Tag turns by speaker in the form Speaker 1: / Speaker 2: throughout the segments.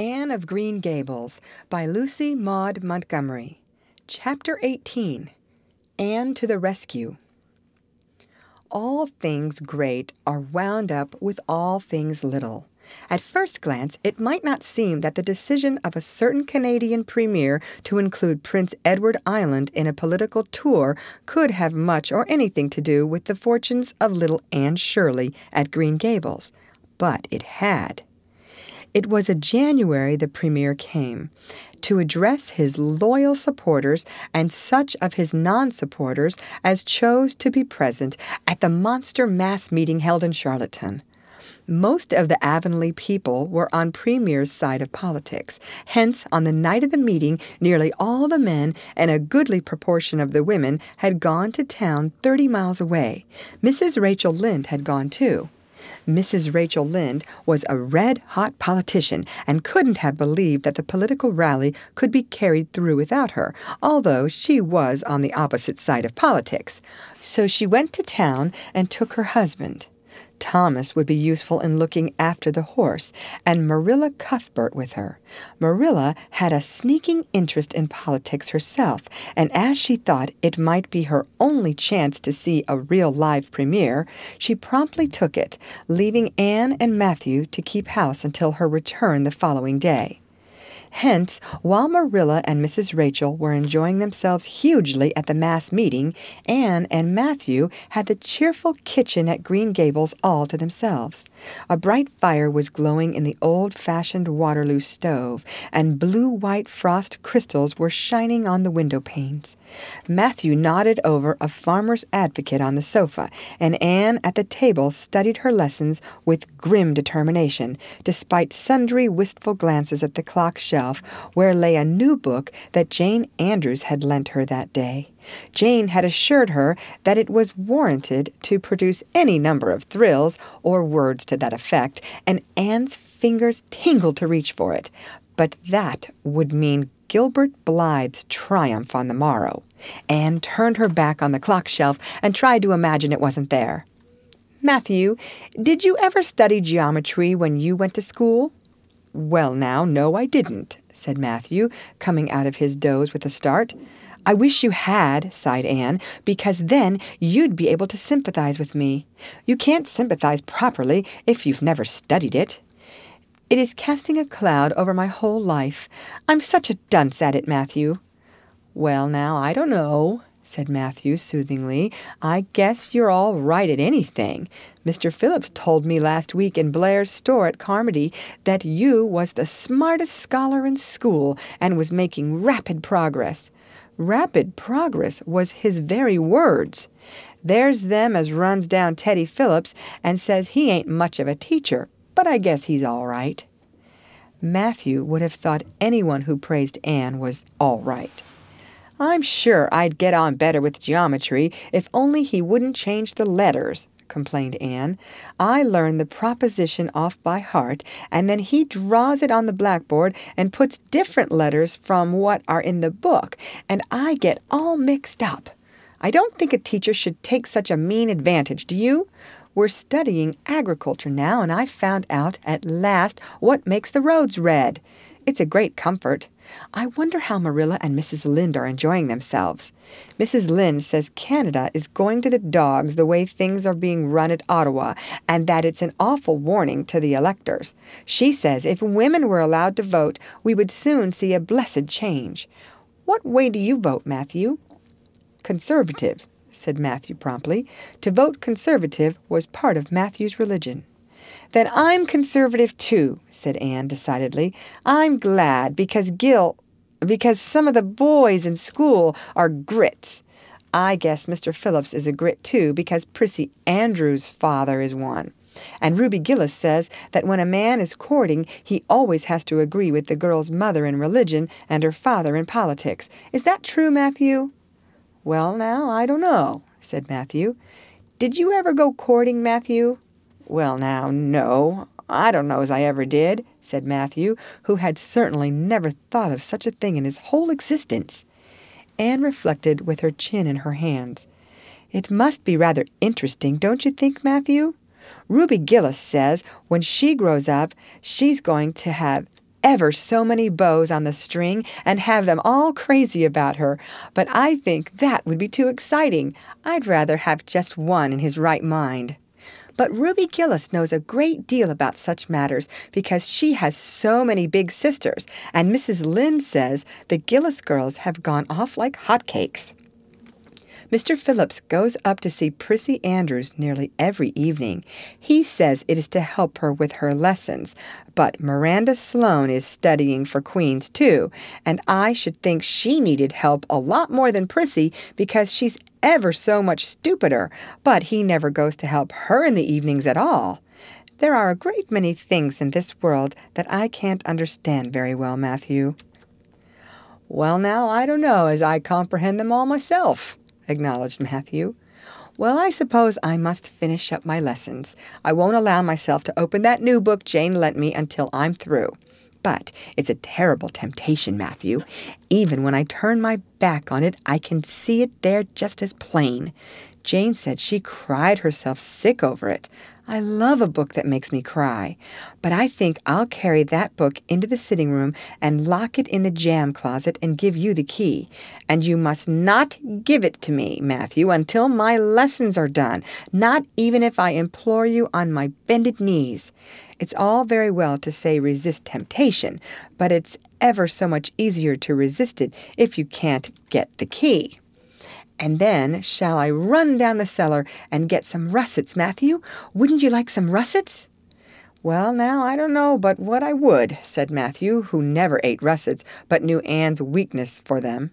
Speaker 1: Anne of Green Gables by Lucy Maud Montgomery. Chapter 18 Anne to the Rescue. All things great are wound up with all things little. At first glance, it might not seem that the decision of a certain Canadian premier to include Prince Edward Island in a political tour could have much or anything to do with the fortunes of little Anne Shirley at Green Gables. But it had. It was a January the Premier came to address his loyal supporters and such of his non supporters as chose to be present at the monster mass meeting held in Charlottetown. Most of the Avonlea people were on Premier's side of politics. Hence, on the night of the meeting, nearly all the men and a goodly proportion of the women had gone to town 30 miles away. Mrs. Rachel Lynde had gone too. Mrs. Rachel Lynde was a red hot politician and couldn't have believed that the political rally could be carried through without her, although she was on the opposite side of politics. So she went to town and took her husband. Thomas would be useful in looking after the horse, and Marilla Cuthbert with her. Marilla had a sneaking interest in politics herself, and as she thought it might be her only chance to see a real live premier, she promptly took it, leaving Anne and Matthew to keep house until her return the following day. Hence, while Marilla and Mrs. Rachel were enjoying themselves hugely at the mass meeting, Anne and Matthew had the cheerful kitchen at Green Gables all to themselves. A bright fire was glowing in the old fashioned Waterloo stove, and blue white frost crystals were shining on the window panes. Matthew nodded over a farmer's advocate on the sofa, and Anne at the table studied her lessons with grim determination, despite sundry wistful glances at the clock shelf shelf where lay a new book that Jane Andrews had lent her that day. Jane had assured her that it was warranted to produce any number of thrills, or words to that effect, and Anne's fingers tingled to reach for it. But that would mean Gilbert Blythe's triumph on the morrow. Anne turned her back on the clock shelf and tried to imagine it wasn't there. Matthew, did you ever study geometry when you went to school?
Speaker 2: Well, now, no, I didn't, said Matthew, coming out of his doze with a start.
Speaker 1: I wish you had, sighed Anne, because then you'd be able to sympathize with me. You can't sympathize properly if you've never studied it. It is casting a cloud over my whole life. I'm such a dunce at it, Matthew.
Speaker 2: Well, now, I don't know, said Matthew soothingly. I guess you're all right at anything. Mr. Phillips told me last week in Blair's store at Carmody that you was the smartest scholar in school and was making rapid progress. Rapid progress was his very words. There's them as runs down Teddy Phillips and says he ain't much of a teacher, but I guess he's all right.
Speaker 1: Matthew would have thought anyone who praised Anne was all right.
Speaker 2: I'm sure I'd get on better with geometry if only he wouldn't change the letters, complained Anne. I learn the proposition off by heart, and then he draws it on the blackboard and puts different letters from what are in the book, and I get all mixed up. I don't think a teacher should take such a mean advantage, do you? We're studying agriculture now, and I've found out at last what makes the roads red. It's a great comfort. I wonder how Marilla and Mrs. Lynde are enjoying themselves. Mrs. Lynde says Canada is going to the dogs the way things are being run at Ottawa, and that it's an awful warning to the electors. She says if women were allowed to vote, we would soon see a blessed change. What way do you vote, Matthew?
Speaker 1: Conservative, said Matthew promptly. To vote conservative was part of Matthew's religion.
Speaker 2: Then I'm conservative too, said Anne decidedly. I'm glad because Gil because some of the boys in school are grits. I guess Mr. Phillips is a grit too because Prissy Andrews' father is one. And Ruby Gillis says that when a man is courting, he always has to agree with the girl's mother in religion and her father in politics. Is that true, Matthew?
Speaker 1: Well, now, I don't know, said Matthew. Did you ever go courting, Matthew?
Speaker 2: Well, now, no, I don't know as I ever did, said Matthew, who had certainly never thought of such a thing in his whole existence.
Speaker 1: Anne reflected with her chin in her hands. It must be rather interesting, don't you think, Matthew? Ruby Gillis says when she grows up, she's going to have
Speaker 2: ever so many bows on the string and have them all crazy about her, but I think that would be too exciting. I'd rather have just one in his right mind. But Ruby Gillis knows a great deal about such matters because she has so many big sisters, and Mrs. Lynde says the Gillis girls have gone off like hotcakes. Mr. Phillips goes up to see Prissy Andrews nearly every evening. He says it is to help her with her lessons, but Miranda Sloane is studying for Queen's too, and I should think she needed help a lot more than Prissy because she's ever so much stupider, but he never goes to help her in the evenings at all. There are a great many things in this world that I can't understand very well, Matthew.
Speaker 1: Well, now, I don't know as I comprehend them all myself, acknowledged Matthew. Well, I suppose I must finish up my lessons. I won't allow myself to open that new book Jane lent me until I'm through. But it's a terrible temptation, Matthew. Even when I turn my back on it, I can see it there just as plain. Jane said she cried herself sick over it. I love a book that makes me cry. But I think I'll carry that book into the sitting room and lock it in the jam closet and give you the key. And you must not give it to me, Matthew, until my lessons are done, not even if I implore you on my bended knees. It's all very well to say resist temptation, but it's ever so much easier to resist it if you can't get the key. And then shall I run down the cellar and get some russets, Matthew? Wouldn't you like some russets?
Speaker 2: Well, now, I don't know but what I would, said Matthew, who never ate russets, but knew Anne's weakness for them.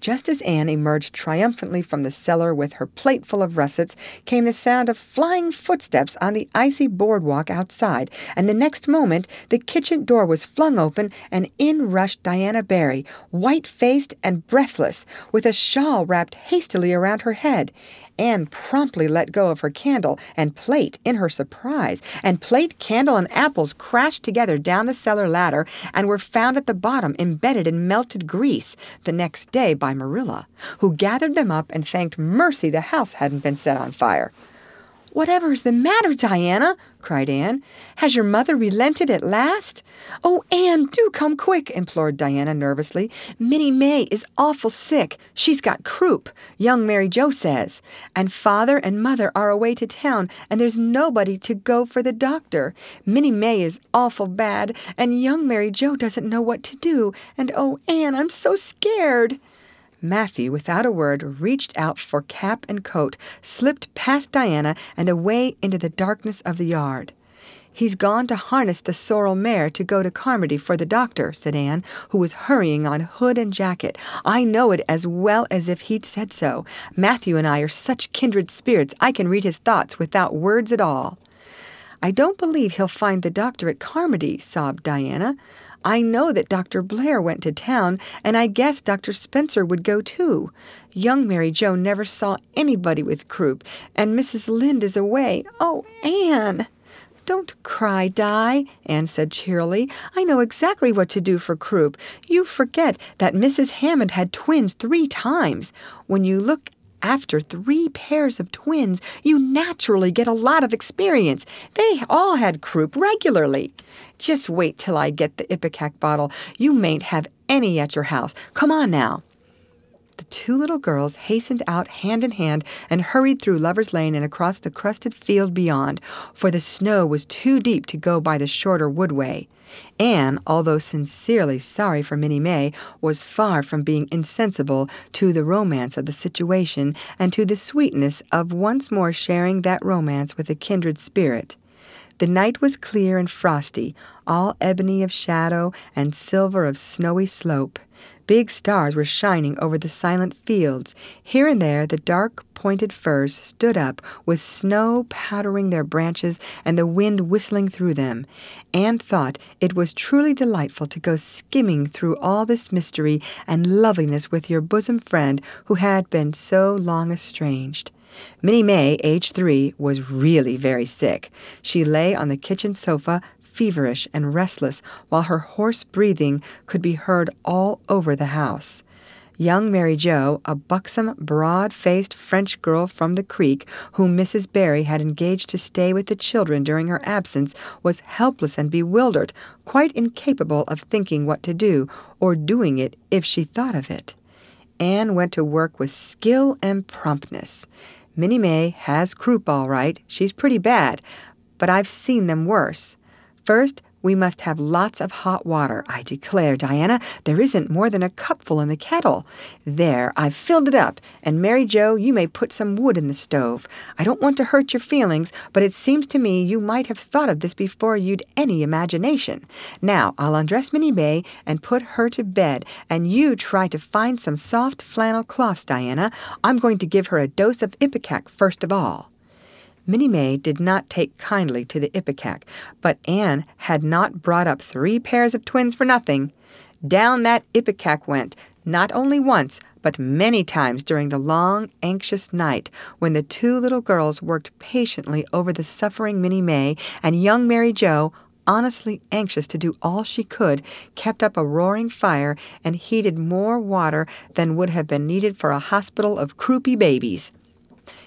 Speaker 2: Just as Anne emerged triumphantly from the cellar with her plate full of russets, came the sound of flying footsteps on the icy boardwalk outside, and the next moment the kitchen door was flung open and in rushed Diana Barry, white faced and breathless, with a shawl wrapped hastily around her head. Anne promptly let go of her candle and plate in her surprise, and plate, candle, and apples crashed together down the cellar ladder and were found at the bottom embedded in melted grease the next day by Marilla, who gathered them up and thanked mercy the house hadn't been set on fire.
Speaker 1: Whatever is the matter, Diana? cried Anne. Has your mother relented at last? Oh, Anne, do come quick, implored Diana nervously. Minnie May is awful sick. She's got croup, young Mary Joe says. And father and mother are away to town, and there's nobody to go for the doctor. Minnie May is awful bad, and young Mary Joe doesn't know what to do. And oh, Anne, I'm so scared.
Speaker 2: Matthew, without a word, reached out for cap and coat, slipped past Diana, and away into the darkness of the yard. He's gone to harness the sorrel mare to go to Carmody for the doctor, said Anne, who was hurrying on hood and jacket. I know it as well as if he'd said so. Matthew and I are such kindred spirits, I can read his thoughts without words at all. I don't believe he'll find the doctor at Carmody, sobbed Diana. I know that Dr. Blair went to town, and I guess Dr. Spencer would go too. Young Mary Joe never saw anybody with croup, and Mrs. Lynde is away. Oh, Anne! Don't cry, Di, Anne said cheerily. I know exactly what to do for croup. You forget that Mrs. Hammond had twins three times. When you look after three pairs of twins, you naturally get a lot of experience. They all had croup regularly. Just wait till I get the Ipecac bottle. You mayn't have any at your house. Come on now. The two little girls hastened out hand in hand and hurried through Lover's Lane and across the crusted field beyond, for the snow was too deep to go by the shorter woodway. Anne, although sincerely sorry for Minnie May, was far from being insensible to the romance of the situation and to the sweetness of once more sharing that romance with a kindred spirit. The night was clear and frosty, all ebony of shadow and silver of snowy slope. Big stars were shining over the silent fields. Here and there the dark pointed firs stood up, with snow powdering their branches and the wind whistling through them. Anne thought it was truly delightful to go skimming through all this mystery and loveliness with your bosom friend who had been so long estranged. Minnie May, age three, was really very sick. She lay on the kitchen sofa, feverish and restless, while her hoarse breathing could be heard all over the house. Young Mary Joe, a buxom, broad faced French girl from the creek, whom Mrs. Barry had engaged to stay with the children during her absence, was helpless and bewildered, quite incapable of thinking what to do, or doing it if she thought of it. Anne went to work with skill and promptness. Minnie May has croup all right. She's pretty bad, but I've seen them worse. First, we must have lots of hot water. I declare, Diana, there isn't more than a cupful in the kettle. There, I've filled it up. And Mary Joe, you may put some wood in the stove. I don't want to hurt your feelings, but it seems to me you might have thought of this before you'd any imagination. Now, I'll undress Minnie May and put her to bed, and you try to find some soft flannel cloths, Diana. I'm going to give her a dose of ipecac first of all. Minnie May did not take kindly to the ipecac, but Anne had not brought up three pairs of twins for nothing. Down that ipecac went, not only once, but many times during the long, anxious night when the two little girls worked patiently over the suffering Minnie May, and young Mary Joe, honestly anxious to do all she could, kept up a roaring fire and heated more water than would have been needed for a hospital of croupy babies.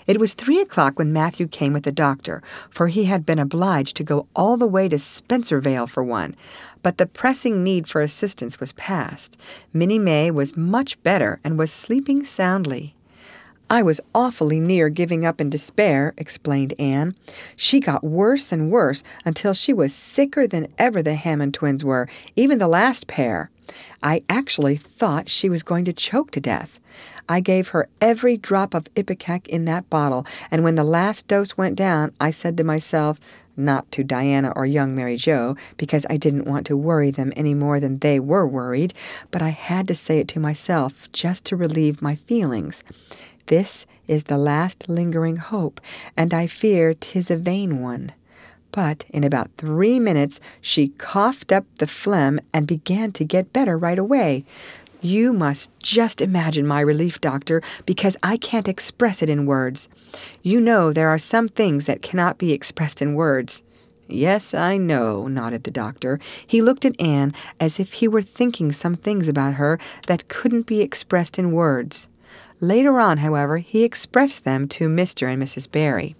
Speaker 2: It was three o'clock when Matthew came with the doctor, for he had been obliged to go all the way to Spencervale for one. But the pressing need for assistance was past. Minnie May was much better and was sleeping soundly. I was awfully near giving up in despair, explained Anne. She got worse and worse until she was sicker than ever the Hammond twins were, even the last pair. I actually thought she was going to choke to death. I gave her every drop of ipecac in that bottle, and when the last dose went down, I said to myself, not to Diana or young Mary Joe, because I didn't want to worry them any more than they were worried, but I had to say it to myself just to relieve my feelings. This is the last lingering hope, and I fear 'tis a vain one. But in about three minutes she coughed up the phlegm and began to get better right away. You must just imagine my relief, doctor, because I can't express it in words. You know there are some things that cannot be expressed in words. Yes, I know, nodded the doctor. He looked at Anne as if he were thinking some things about her that couldn't be expressed in words. Later on, however, he expressed them to Mr. and Mrs. Barry.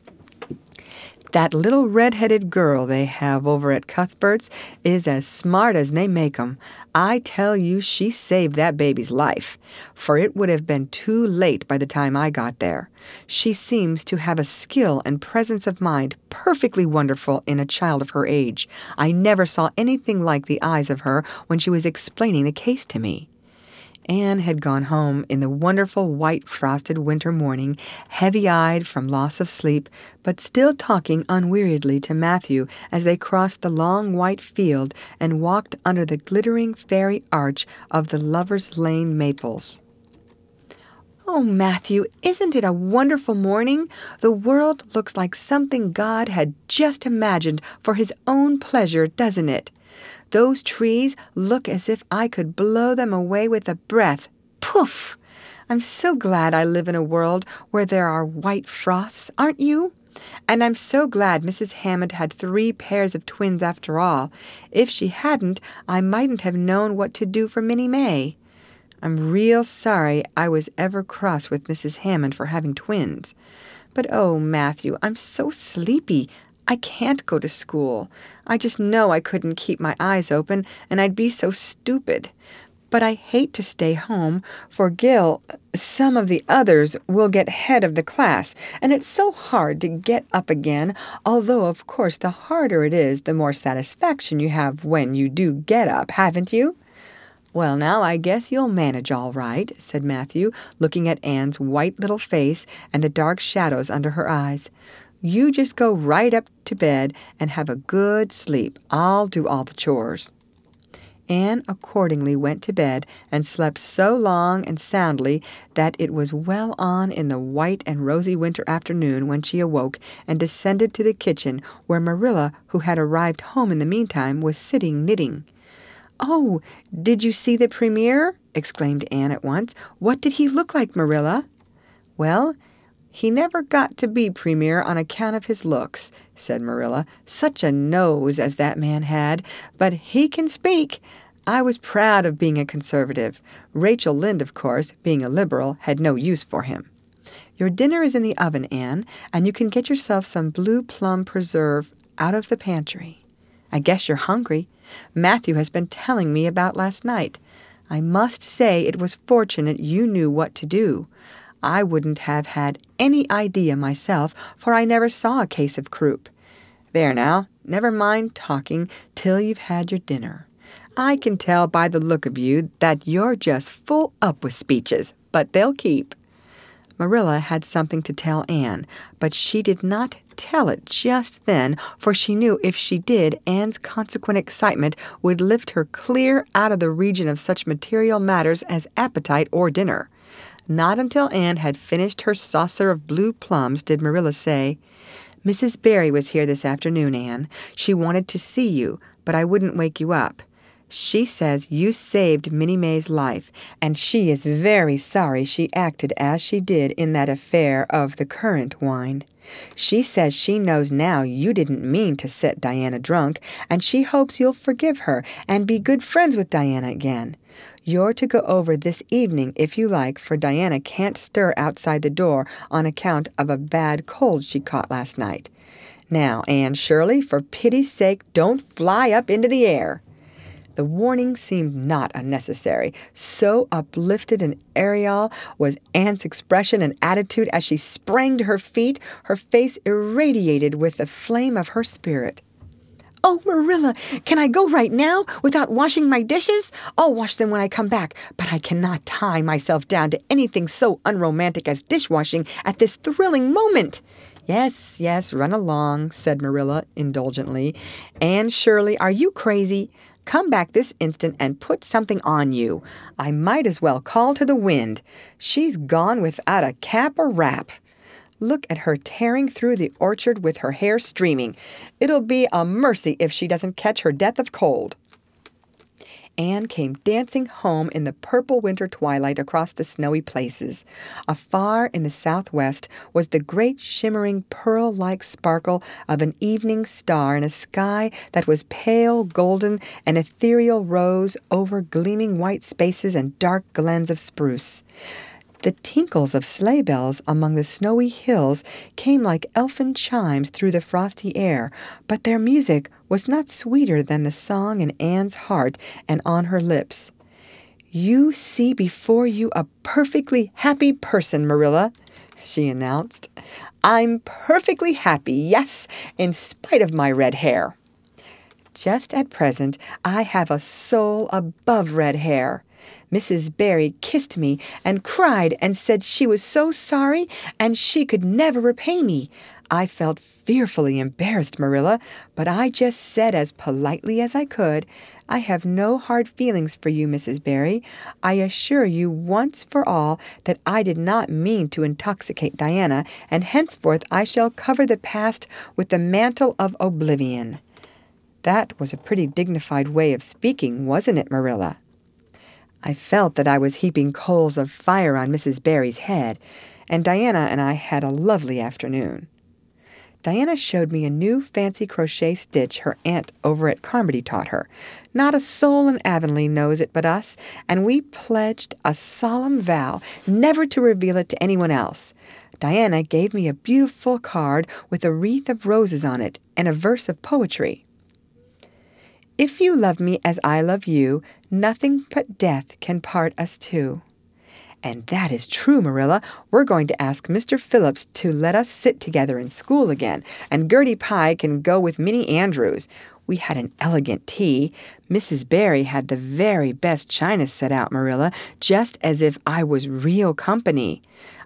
Speaker 2: That little red-headed girl they have over at Cuthbert's is as smart as they make 'em. I tell you she saved that baby's life, for it would have been too late by the time I got there. She seems to have a skill and presence of mind perfectly wonderful in a child of her age. I never saw anything like the eyes of her when she was explaining the case to me. Anne had gone home in the wonderful white frosted winter morning, heavy eyed from loss of sleep, but still talking unweariedly to Matthew as they crossed the long white field and walked under the glittering fairy arch of the Lover's Lane maples. Oh, Matthew, isn't it a wonderful morning? The world looks like something God had just imagined for his own pleasure, doesn't it? Those trees look as if I could blow them away with a breath. Poof! I'm so glad I live in a world where there are white frosts, aren't you? And I'm so glad Mrs. Hammond had three pairs of twins after all. If she hadn't, I mightn't have known what to do for Minnie May. I'm real sorry I was ever cross with Mrs. Hammond for having twins. But oh, Matthew, I'm so sleepy. I can't go to school. I just know I couldn't keep my eyes open, and I'd be so stupid. But I hate to stay home, for Gil, some of the others, will get head of the class, and it's so hard to get up again, although, of course, the harder it is, the more satisfaction you have when you do get up, haven't you? Well, now, I guess you'll manage all right, said Matthew, looking at Anne's white little face and the dark shadows under her eyes. You just go right up to bed and have a good sleep. I'll do all the chores. Anne accordingly went to bed and slept so long and soundly that it was well on in the white and rosy winter afternoon when she awoke and descended to the kitchen, where Marilla, who had arrived home in the meantime, was sitting knitting. Oh, did you see the premier? exclaimed Anne at once. What did he look like, Marilla? Well, he never got to be premier on account of his looks, said Marilla. Such a nose as that man had, but he can speak. I was proud of being a conservative. Rachel Lynde, of course, being a liberal, had no use for him. Your dinner is in the oven, Anne, and you can get yourself some blue plum preserve out of the pantry. I guess you're hungry. Matthew has been telling me about last night. I must say it was fortunate you knew what to do. I wouldn't have had any idea myself, for I never saw a case of croup. There now, never mind talking till you've had your dinner. I can tell by the look of you that you're just full up with speeches, but they'll keep. Marilla had something to tell Anne, but she did not tell it just then, for she knew if she did, Anne's consequent excitement would lift her clear out of the region of such material matters as appetite or dinner. Not until Anne had finished her saucer of blue plums did Marilla say, Mrs. Barry was here this afternoon, Anne. She wanted to see you, but I wouldn't wake you up. She says you saved Minnie May's life, and she is very sorry she acted as she did in that affair of the currant wine. She says she knows now you didn't mean to set Diana drunk, and she hopes you'll forgive her and be good friends with Diana again. You're to go over this evening if you like, for Diana can't stir outside the door on account of a bad cold she caught last night. Now, Anne Shirley, for pity's sake, don't fly up into the air. The warning seemed not unnecessary. So uplifted and aerial was Anne's expression and attitude as she sprang to her feet, her face irradiated with the flame of her spirit. Oh, Marilla, can I go right now without washing my dishes? I'll wash them when I come back, but I cannot tie myself down to anything so unromantic as dishwashing at this thrilling moment. Yes, yes, run along, said Marilla indulgently. Anne Shirley, are you crazy? Come back this instant and put something on you. I might as well call to the wind. She's gone without a cap or wrap. Look at her tearing through the orchard with her hair streaming. It'll be a mercy if she doesn't catch her death of cold. Anne came dancing home in the purple winter twilight across the snowy places. Afar in the southwest was the great shimmering pearl like sparkle of an evening star in a sky that was pale golden and ethereal rose over gleaming white spaces and dark glens of spruce. The tinkles of sleigh bells among the snowy hills came like elfin chimes through the frosty air, but their music was not sweeter than the song in Anne's heart and on her lips. You see before you a perfectly happy person, Marilla, she announced. I'm perfectly happy, yes, in spite of my red hair. Just at present, I have a soul above red hair. Mrs. Barry kissed me and cried and said she was so sorry and she could never repay me. I felt fearfully embarrassed, Marilla, but I just said as politely as I could, I have no hard feelings for you, Mrs. Barry. I assure you once for all that I did not mean to intoxicate Diana, and henceforth I shall cover the past with the mantle of oblivion. That was a pretty dignified way of speaking, wasn't it, Marilla? I felt that I was heaping coals of fire on Mrs. Barry's head, and Diana and I had a lovely afternoon. Diana showed me a new fancy crochet stitch her aunt over at Carmody taught her. Not a soul in Avonlea knows it but us, and we pledged a solemn vow never to reveal it to anyone else. Diana gave me a beautiful card with a wreath of roses on it and a verse of poetry. If you love me as I love you, nothing but death can part us two. And that is true, Marilla. We're going to ask Mr. Phillips to let us sit together in school again, and Gertie Pye can go with Minnie Andrews. We had an elegant tea. Mrs. Barry had the very best china set out, Marilla, just as if I was real company.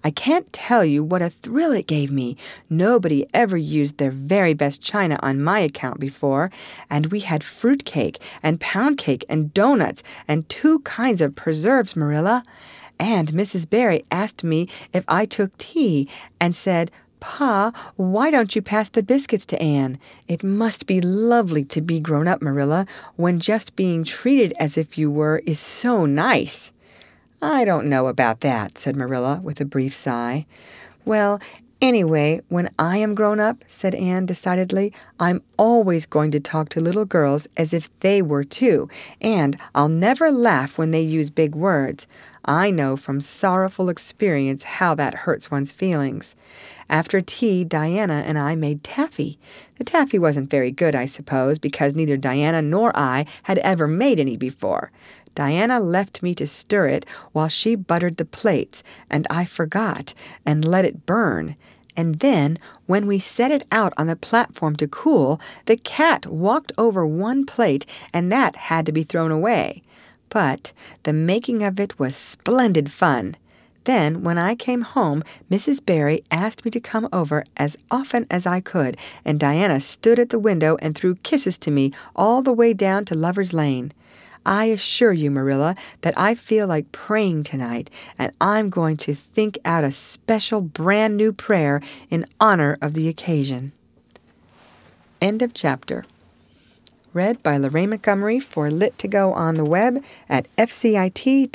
Speaker 2: I can't tell you what a thrill it gave me. Nobody ever used their very best china on my account before, and we had fruit cake and pound cake and doughnuts and two kinds of preserves, Marilla. And Mrs. Barry asked me if I took tea and said, Pa, why don't you pass the biscuits to Anne? It must be lovely to be grown up, Marilla, when just being treated as if you were is so nice. I don't know about that, said Marilla with a brief sigh. Well,
Speaker 1: Anyway, when I am grown up, said Anne decidedly, I'm always going to talk to little girls as if they were too, and I'll never laugh when they use big words. I know from sorrowful experience how that hurts one's feelings. After tea, Diana and I made taffy. The taffy wasn't very good, I suppose, because neither Diana nor I had ever made any before. Diana left me to stir it while she buttered the plates, and I forgot and let it burn. And then, when we set it out on the platform to cool, the cat walked over one plate, and that had to be thrown away. But the making of it was splendid fun. Then, when I came home, Mrs. Barry asked me to come over as often as I could, and Diana stood at the window and threw kisses to me all the way down to Lover's Lane. I assure you, Marilla, that I feel like praying tonight, and I'm going to think out a special brand new prayer in honor of the occasion. End of chapter. Read by Lorraine Montgomery for Lit to Go on the web at fcit.usf.edu.